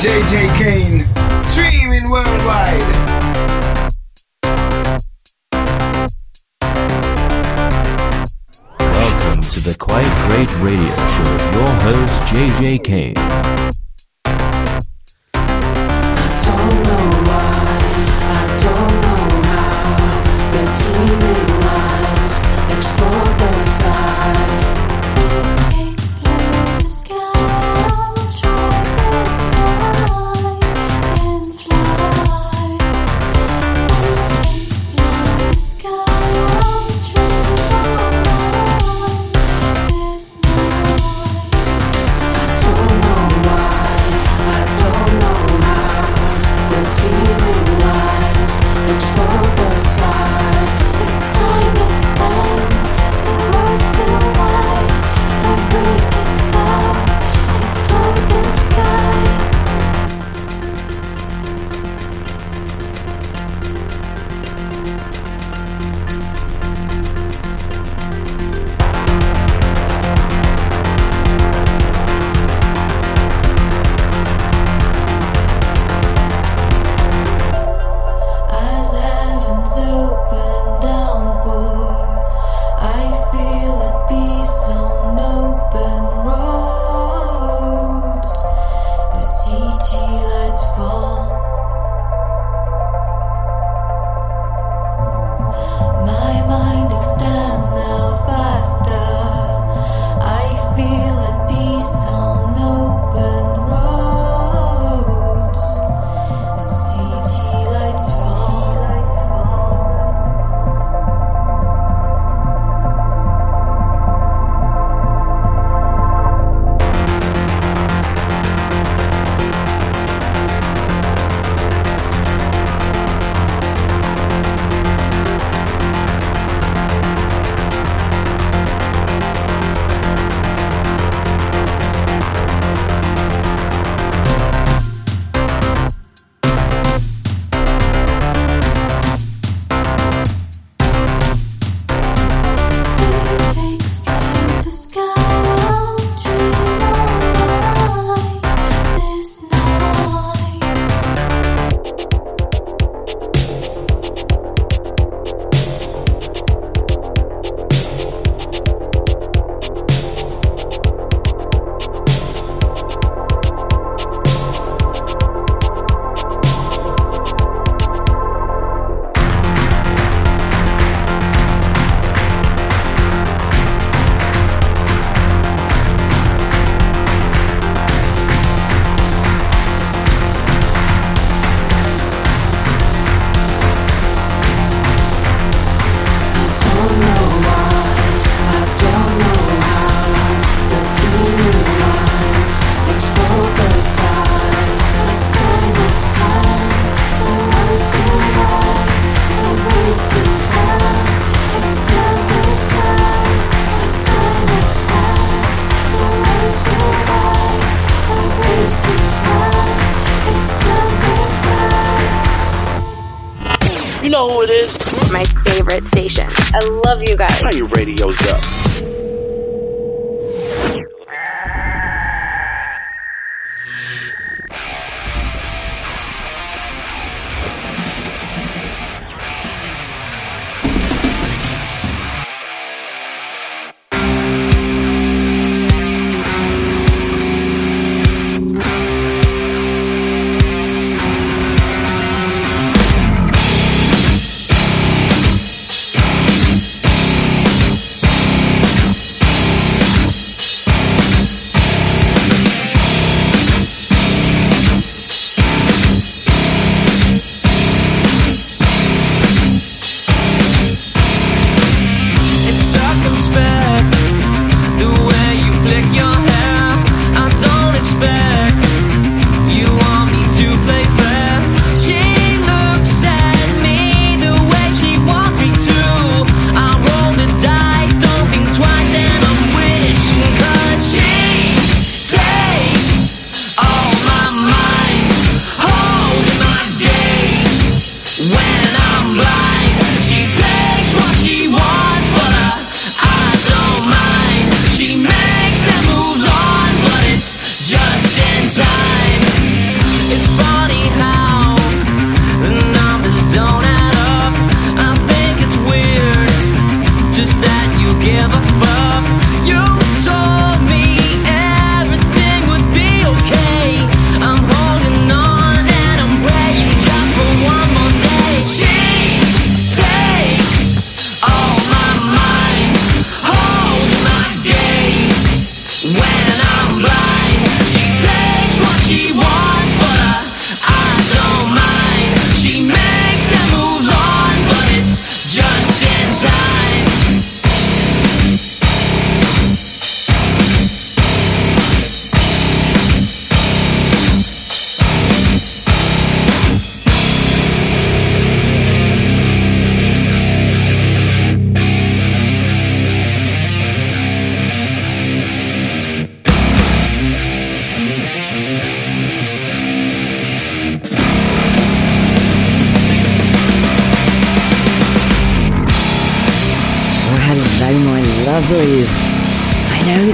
JJ Kane, streaming worldwide. Welcome to the Quite Great Radio Show your host, JJ Kane. favorite station. I love you guys. Turn your radios up.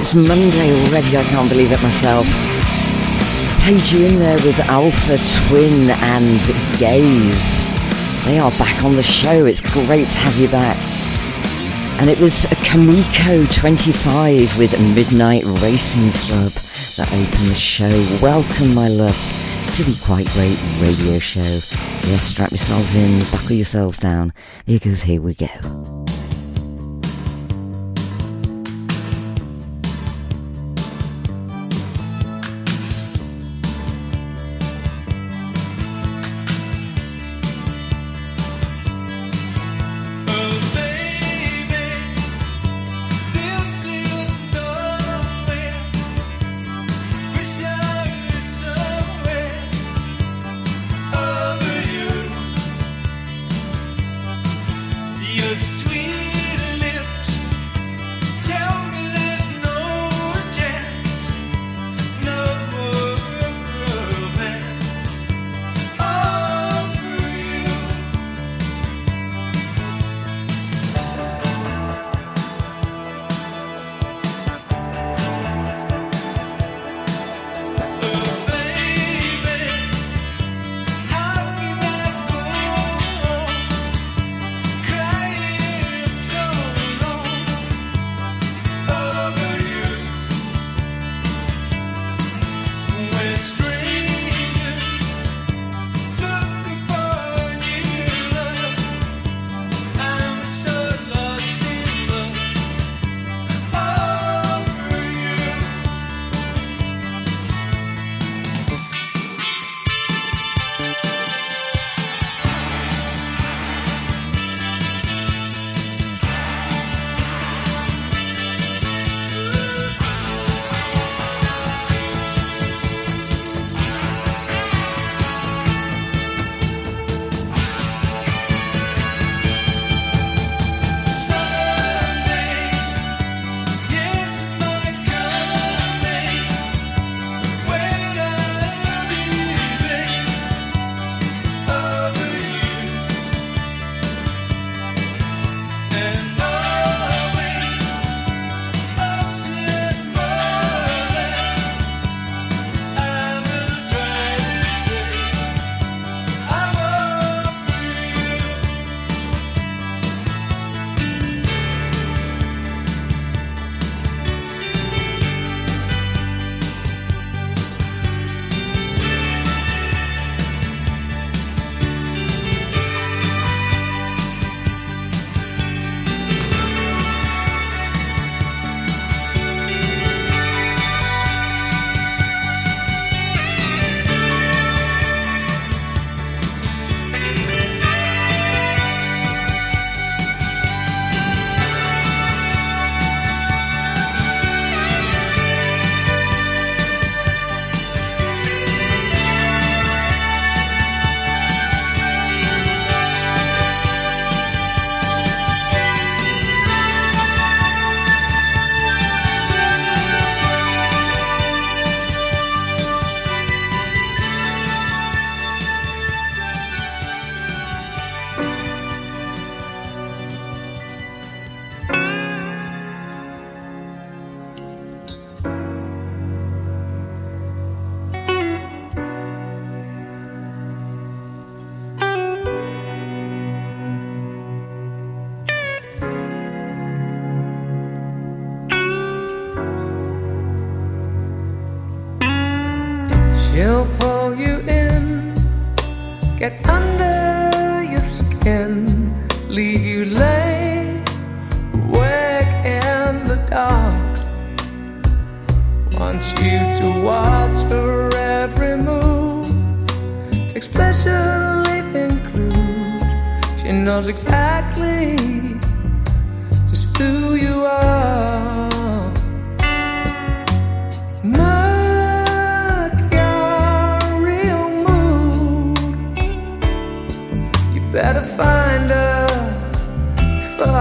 It's Monday already, I can't believe it myself. Played you in there with Alpha Twin and Gaze. They are back on the show, it's great to have you back. And it was Kumiko 25 with Midnight Racing Club that opened the show. Welcome, my loves, to the Quite Great Radio Show. Yes, strap yourselves in, buckle yourselves down, because here we go.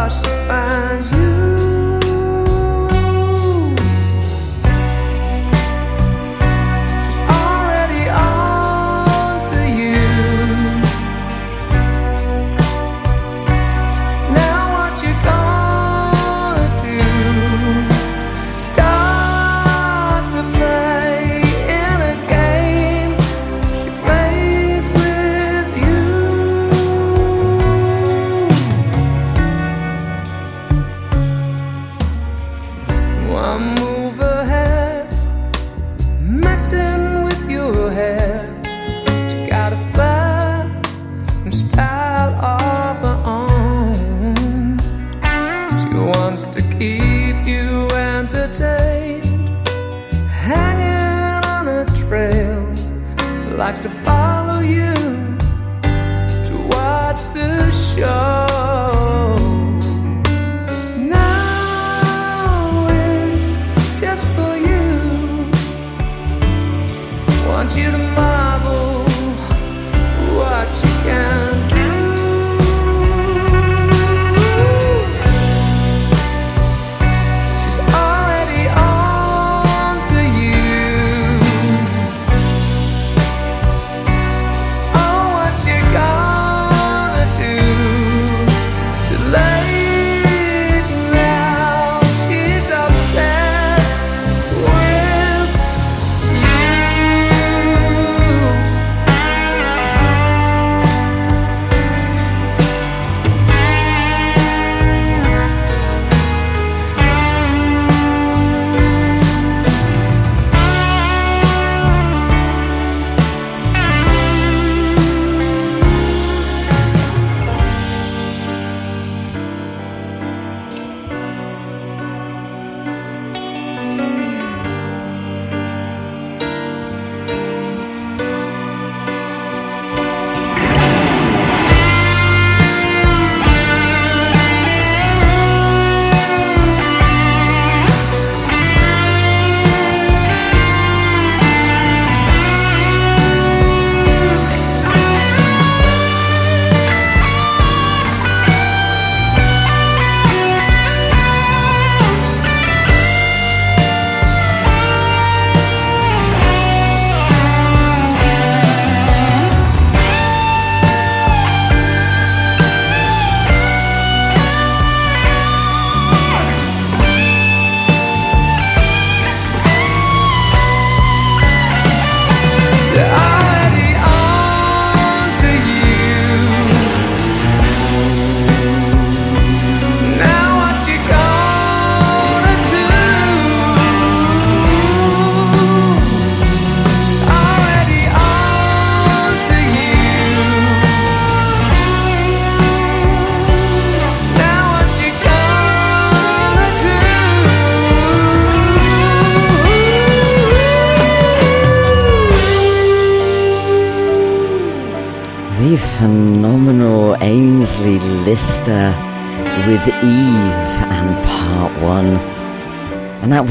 lost your you.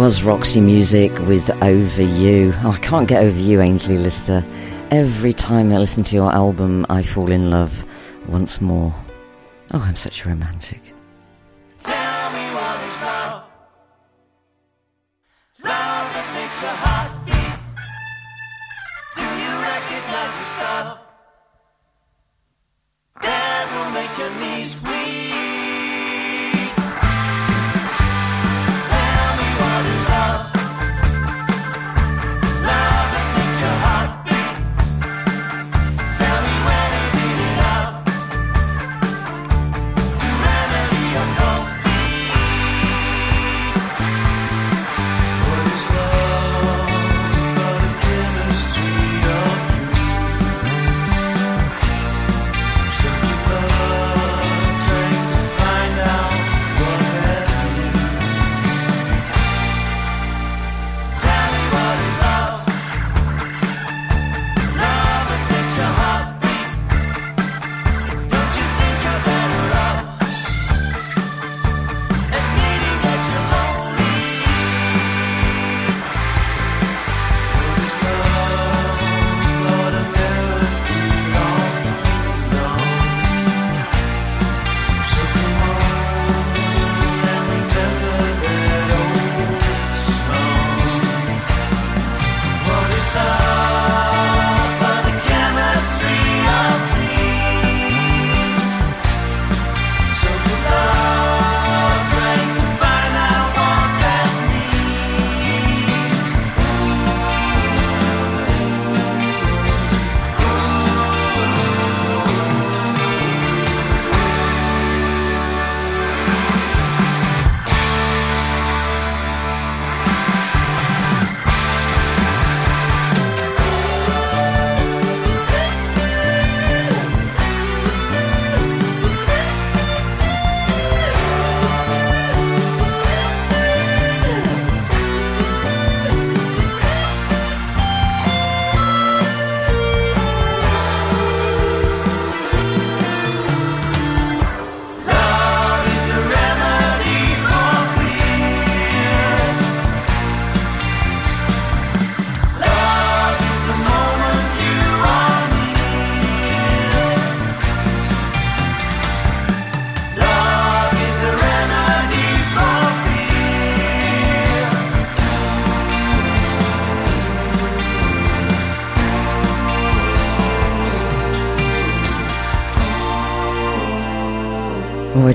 was Roxy Music with Over You. Oh, I can't get over you, Aynsley Lister. Every time I listen to your album, I fall in love once more. Oh, I'm such a romantic.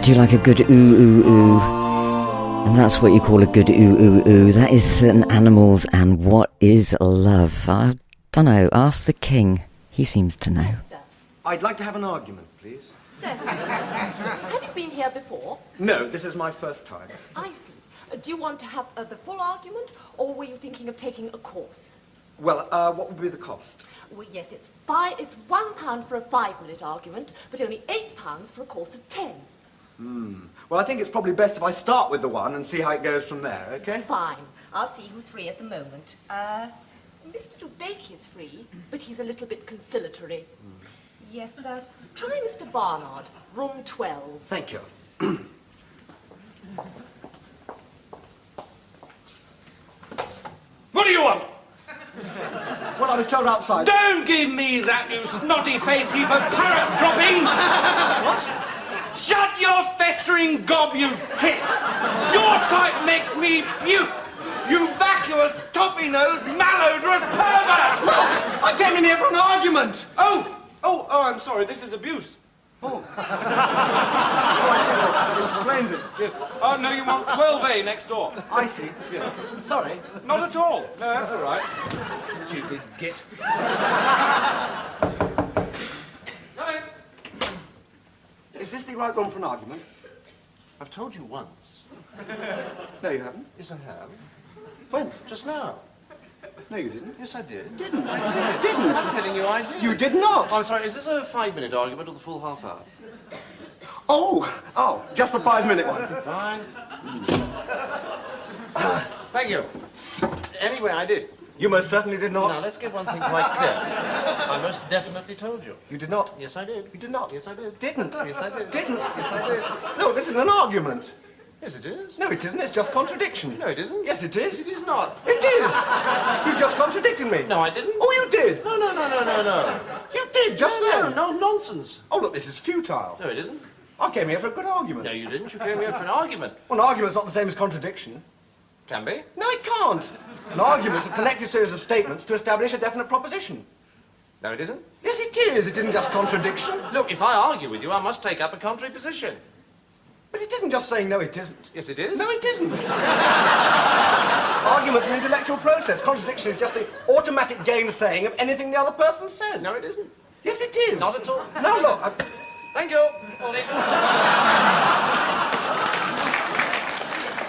I do like a good ooh ooh ooh. And that's what you call a good ooh ooh ooh. That is certain animals and what is love. I don't know. Ask the king. He seems to know. I'd like to have an argument, please. Certainly, sir. Have you been here before? No, this is my first time. I see. Uh, do you want to have uh, the full argument, or were you thinking of taking a course? Well, uh, what would be the cost? Well, yes, it's five. It's one pound for a five-minute argument, but only eight pounds for a course of ten. Well, I think it's probably best if I start with the one and see how it goes from there, okay? Fine. I'll see who's free at the moment. Uh, Mr. Dubake is free, but he's a little bit conciliatory. Yes, sir. Try Mr. Barnard, room 12. Thank you. What do you want? Well, I was told outside. Don't give me that, you snotty faced heap of parrot droppings! what? Shut your festering gob, you tit! Your type makes me puke! You vacuous, toffee-nosed, malodorous pervert! Look! I came in here for an argument! Oh! Oh, oh, I'm sorry, this is abuse. Oh. oh, I see. Well, that explains it. Yes. Oh, no, you want 12A next door. I see. Sorry. Not at all. No, that's all right. Stupid git. Is this the right one for an argument? I've told you once. No, you haven't. Yes, I have. When? Just now. No, you didn't. Yes, I did. Didn't. You didn't. I'm telling you, I did. You did not. Oh, I'm sorry, is this a five-minute argument or the full half hour? Oh, oh, just the five-minute one. Fine. Thank you. Anyway, I did. You most certainly did not. Now, let's get one thing quite clear. I most definitely told you. You did not. Yes, I did. You did not. Yes, I did. Didn't. Yes, I did. Didn't. Yes, I did. No, this isn't an argument. Yes, it is. No, it isn't. It's just contradiction. No, it isn't. Yes, it is. It is not. It is. You just contradicted me. No, I didn't. Oh, you did. No, no, no, no, no, no. You did just No, then. no, no nonsense. Oh, look, this is futile. No, it isn't. I came here for a good argument. No, you didn't. You came here for an argument. Well, an argument's not the same as contradiction. Can be. No, it can't. An argument is a connected series of statements to establish a definite proposition. No, it isn't. Yes, it is. It isn't just contradiction. Look, if I argue with you, I must take up a contrary position. But it isn't just saying no, it isn't. Yes, it is. No, it isn't. Argument's an intellectual process. Contradiction is just the automatic gainsaying of anything the other person says. No, it isn't. Yes, it is. Not at all. No, look. I... Thank you. Morning.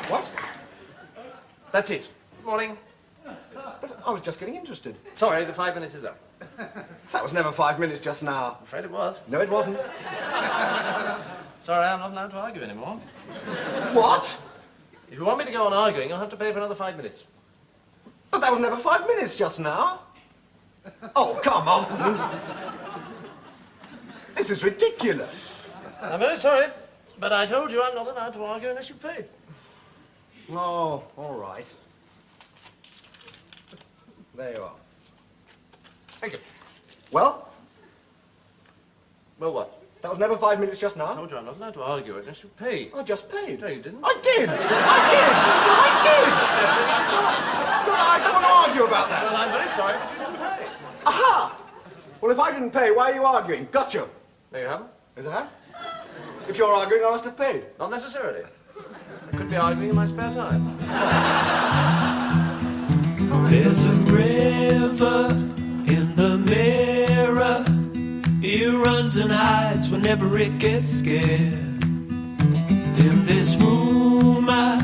What? That's it. Good Morning. I was just getting interested. Sorry, the five minutes is up. That was never five minutes just now. I'm afraid it was. No, it wasn't. Sorry, I'm not allowed to argue anymore. What? If you want me to go on arguing, you'll have to pay for another five minutes. But that was never five minutes just now. Oh, come on. This is ridiculous. I'm very sorry, but I told you I'm not allowed to argue unless you pay. Oh, all right. There you are. Thank you. Well, Well, what? that was never five minutes just I now. told you I'm not allowed to argue unless you pay. I just paid. No, you didn't. I did. I did. I did. Look, I don't want to argue about that. Well, I'm very sorry, but you didn't pay. Aha! Well, if I didn't pay, why are you arguing? Gotcha. No, you haven't. Is that? If you're arguing, I must have paid. Not necessarily. I could be arguing in my spare time. There's a river in the mirror. It runs and hides whenever it gets scared. In this room, I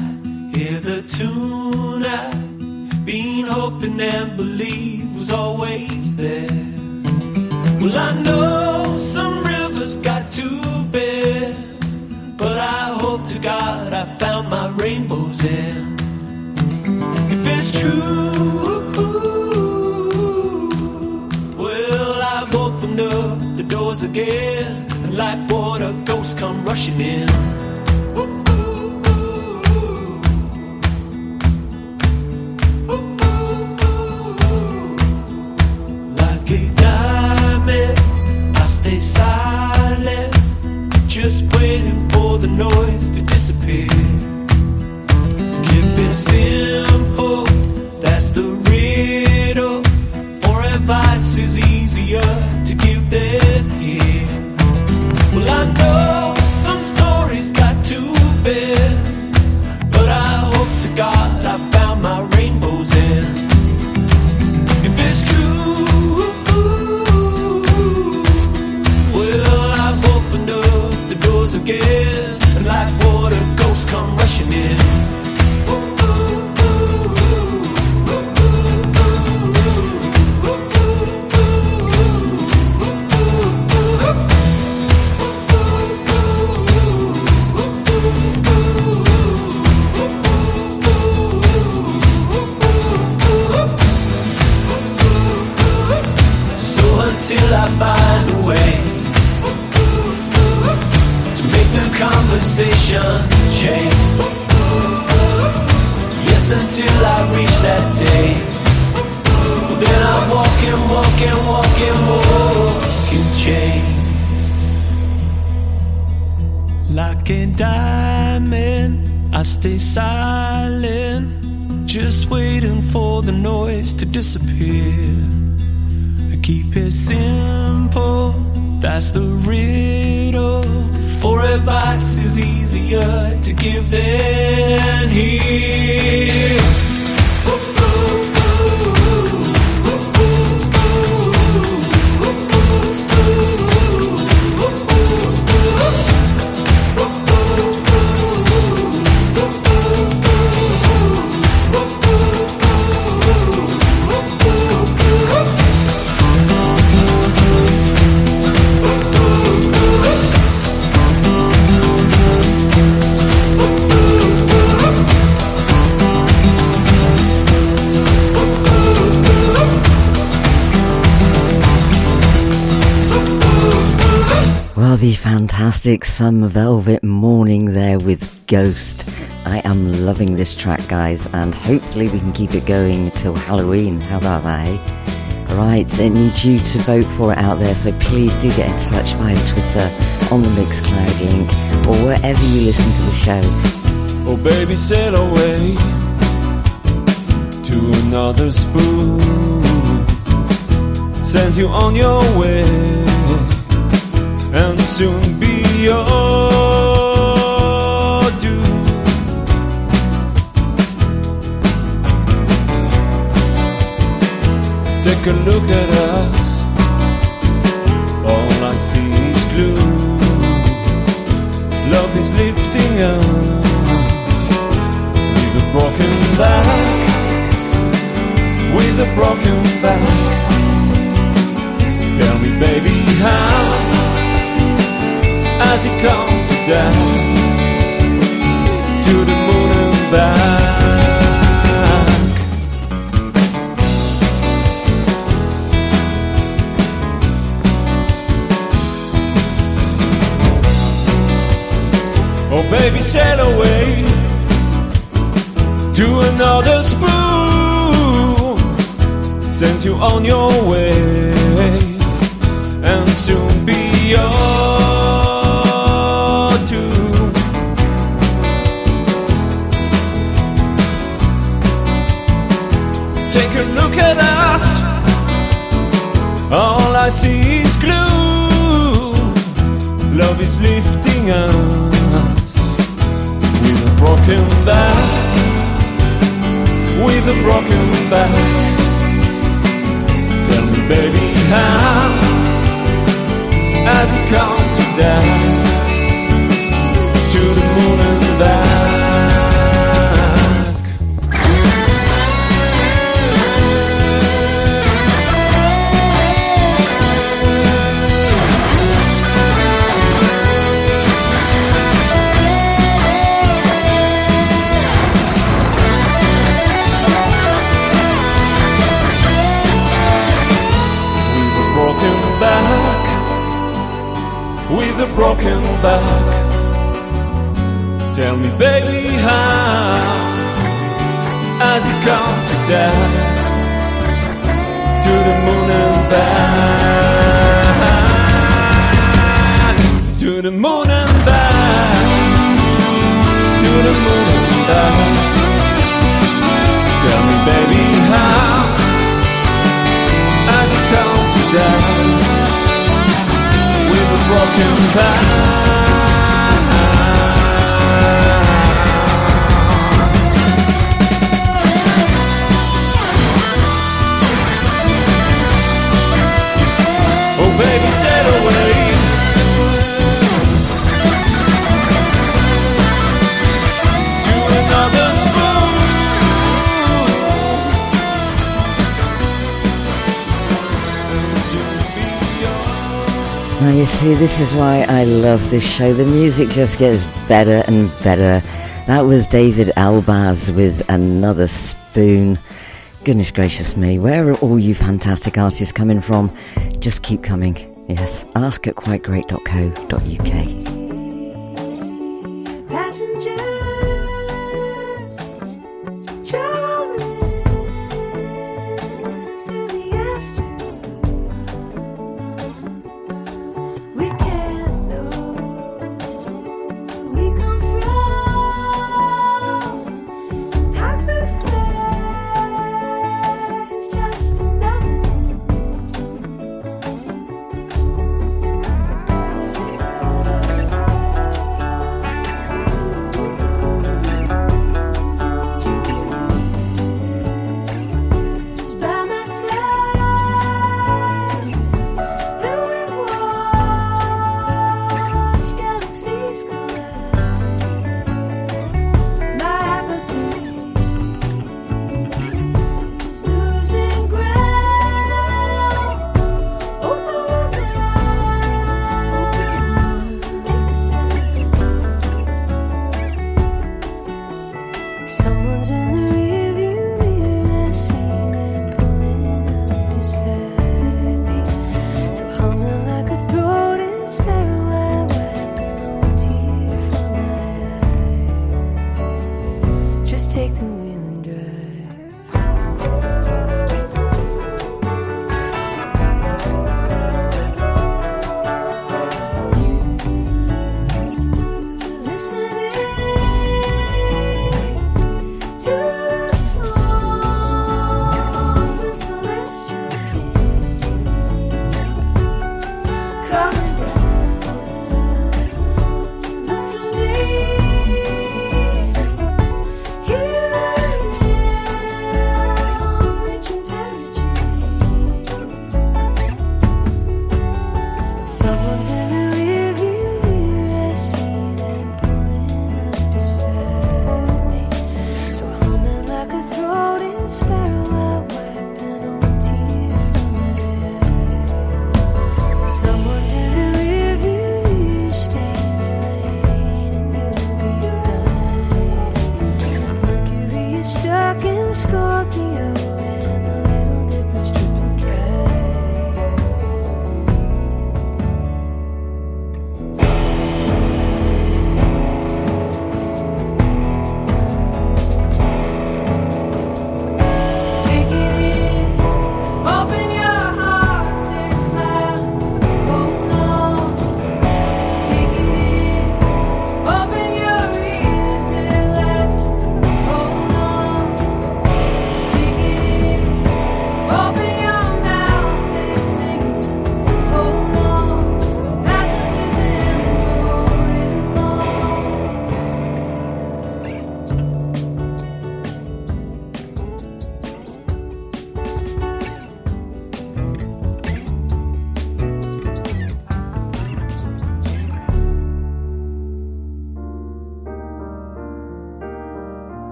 hear the tune I've been hoping and believe was always there. Well, I know some rivers got to bend, but I hope to God I found my rainbow's end. If it's true, well, I've opened up the doors again, and like water, ghosts come rushing in. Simple, that's the riddle. For advice is easier to give than hear. The fantastic Some Velvet Morning there with Ghost. I am loving this track, guys, and hopefully we can keep it going till Halloween. How about that, eh? Right, it needs you to vote for it out there, so please do get in touch via Twitter, on the Mixcloud link, or wherever you listen to the show. Oh, baby, sail away to another spoon. Send you on your way and soon be your doom. Take a look at us. All I see is gloom. Love is lifting us with a broken back, with a broken back. Tell me, baby, how has it comes that? To the moon and back. Oh, baby, sail away to another spoon. Send you on your way and soon be your All I see is gloom. Love is lifting us with a broken back, with a broken back. Tell me, baby, how has it come to that? To the moon and back. Broken back. Tell me, baby, how has it come to that? To the moon and back. To the moon and back. To the moon broken back. You see, this is why I love this show. The music just gets better and better. That was David Elbaz with Another Spoon. Goodness gracious me, where are all you fantastic artists coming from? Just keep coming. Yes, ask at quitegreat.co.uk.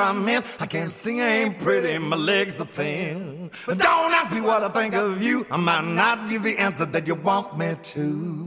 I can't sing, I ain't pretty, my legs are thin. But don't ask me what I think of you. I might not give the answer that you want me to.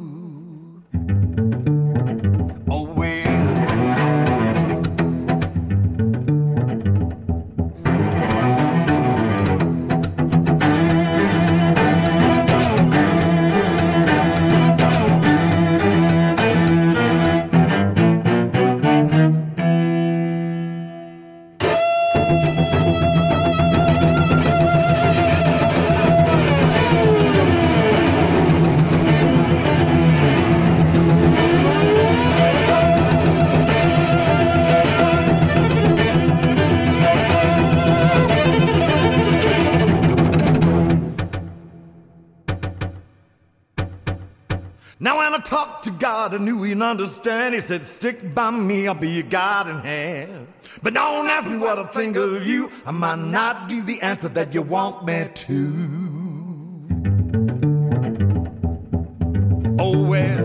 Understand. He said, stick by me, I'll be your guiding hand. But don't ask me what I think of you. I might not give the answer that you want me to. Oh well.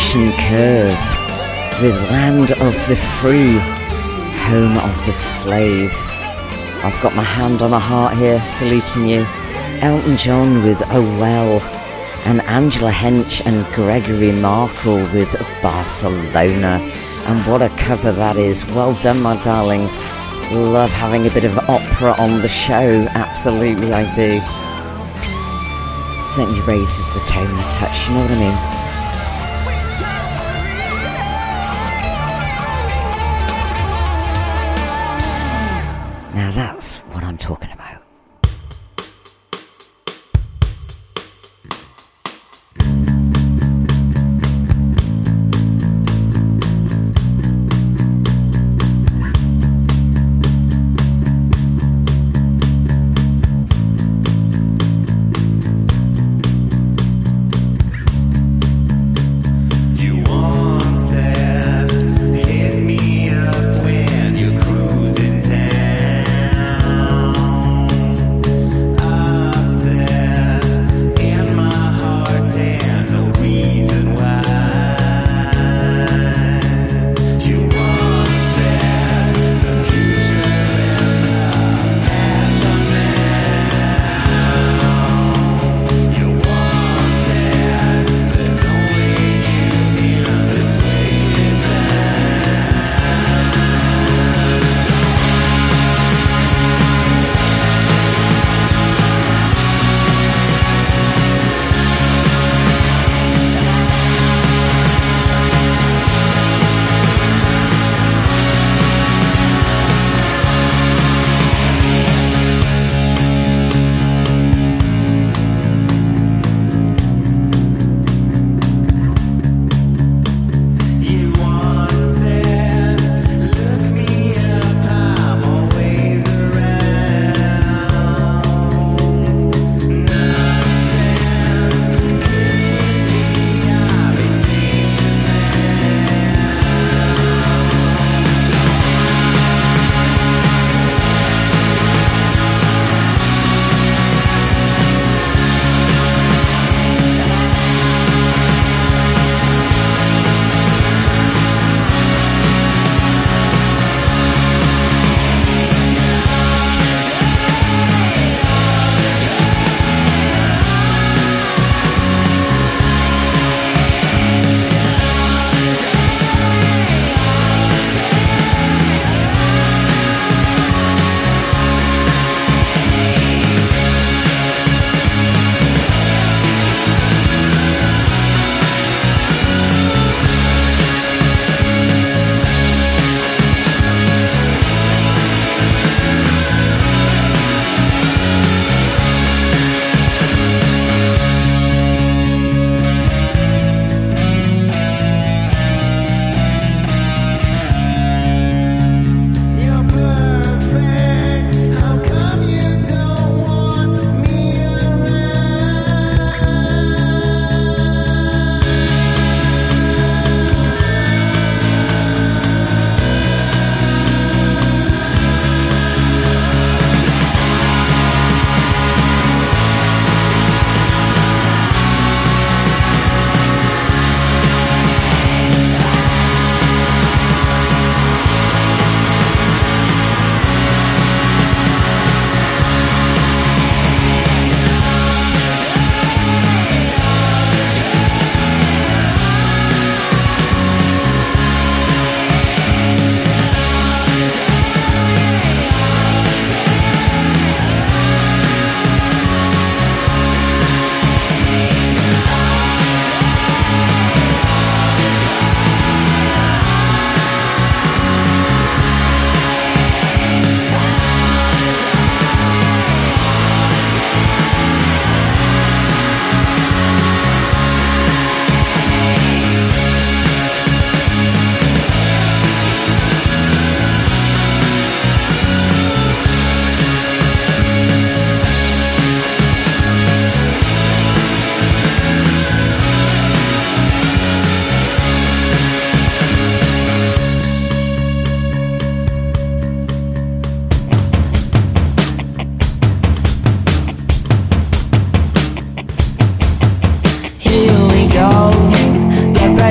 Fascination Curve with Land of the Free, Home of the Slave. I've got my hand on my heart here, saluting you. Elton John with Oh Well, and Angela Hench and Gregory Markel with Barcelona. And what a cover that is. Well done, my darlings. Love having a bit of opera on the show. Absolutely, I do. Certainly raises the tone a touch, you know what I mean?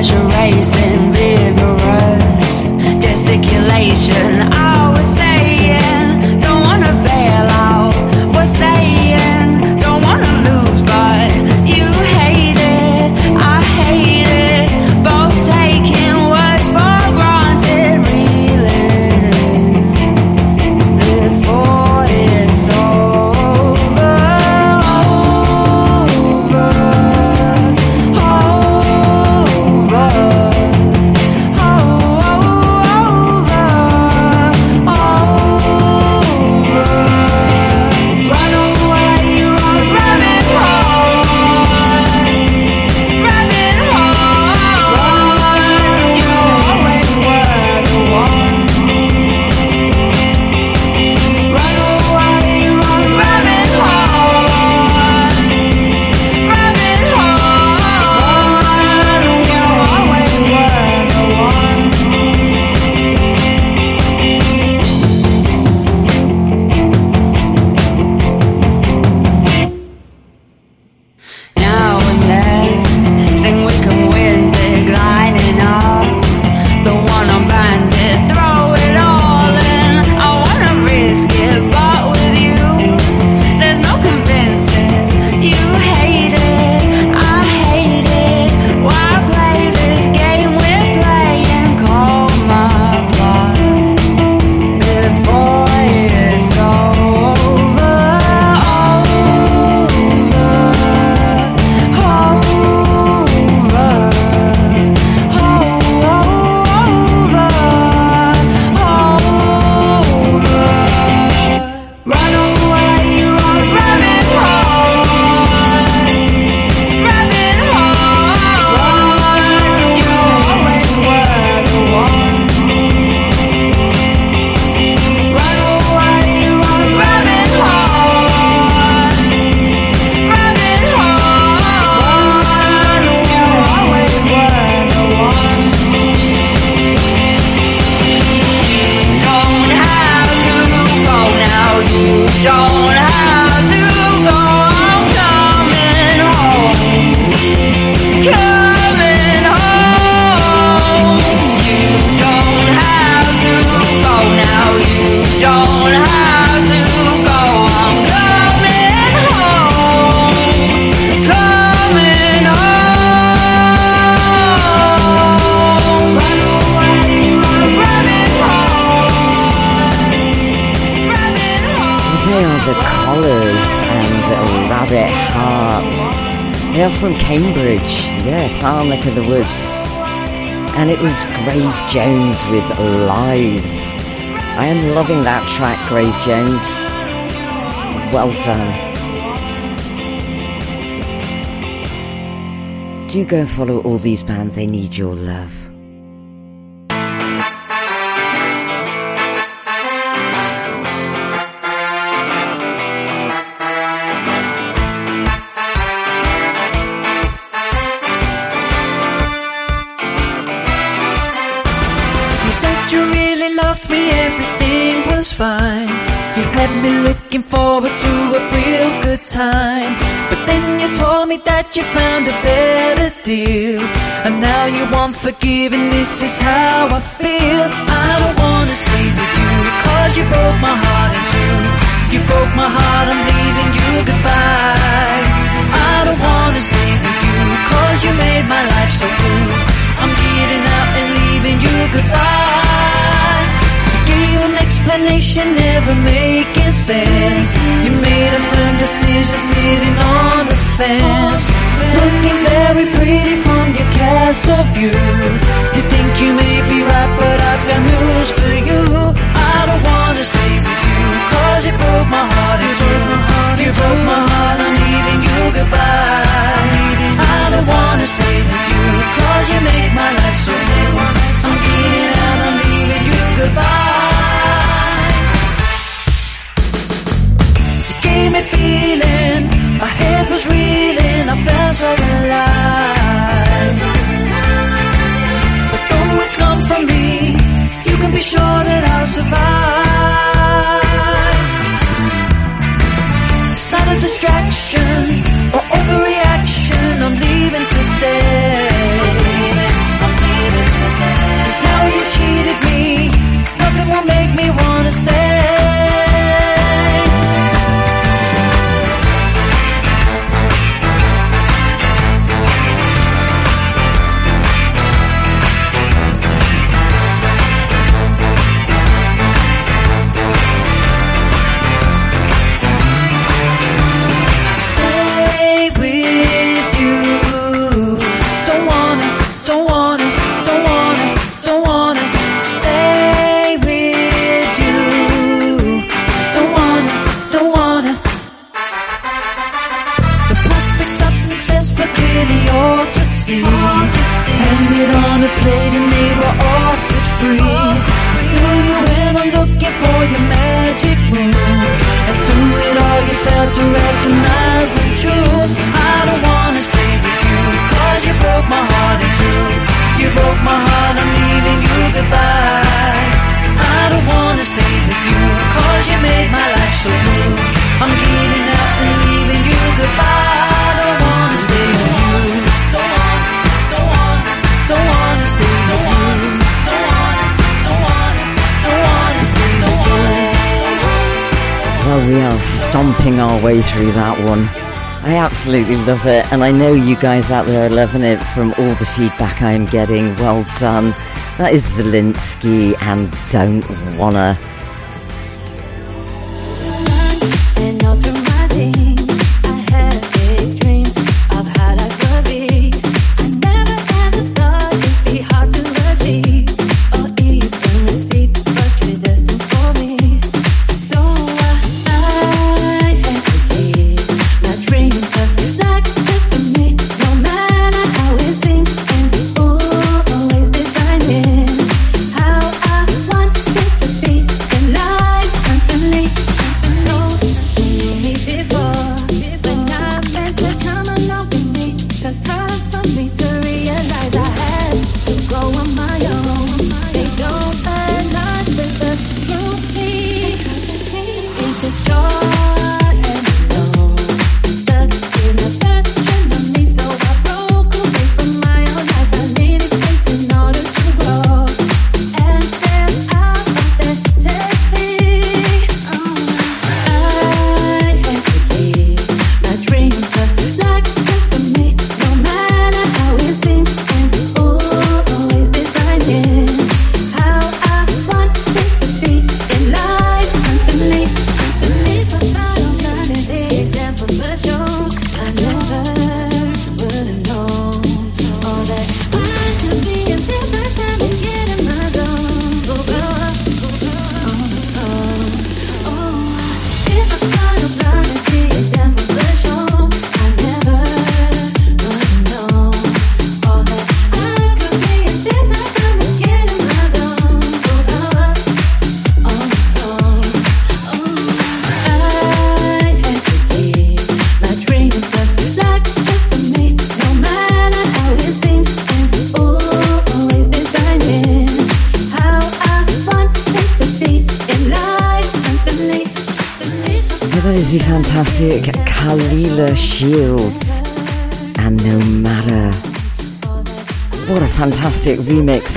pleasure race. Was Grave Jones with Lies. I am loving that track, Grave Jones. Well done. Do go follow all these bands, they need your love. You really loved me, everything was fine. You had me looking forward to a real good time. But then you told me that you found a better deal. And now you want forgiving, this is how I feel. I don't wanna stay with you, cause you broke my heart in two. You broke my heart, I'm leaving you goodbye. I don't wanna stay with you, cause you made my life so blue. I'm getting out and leaving you goodbye. Explanation, never making sense. You made a firm decision, sitting on the fence. Looking very pretty from your castle view. You think you may be right, but I've got news for you. I don't wanna stay with you, cause you broke my heart in two. You broke my heart, I'm leaving you goodbye. I don't wanna stay with you, cause you made my life so new. I'm getting out, I'm leaving you goodbye. You me feeling, my head was reeling, I felt so alive. But though it's come from me, you can be sure that I'll survive. It's not a distraction our way through that one. I absolutely love it, and I know you guys out there are loving it from all the feedback I'm getting. Well done. That is Velinski and Don't Wanna.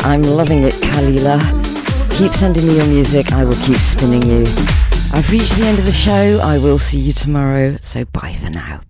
I'm loving it, Kalila. Keep sending me your music. I will keep spinning you. I've reached the end of the show. I will see you tomorrow. So bye for now.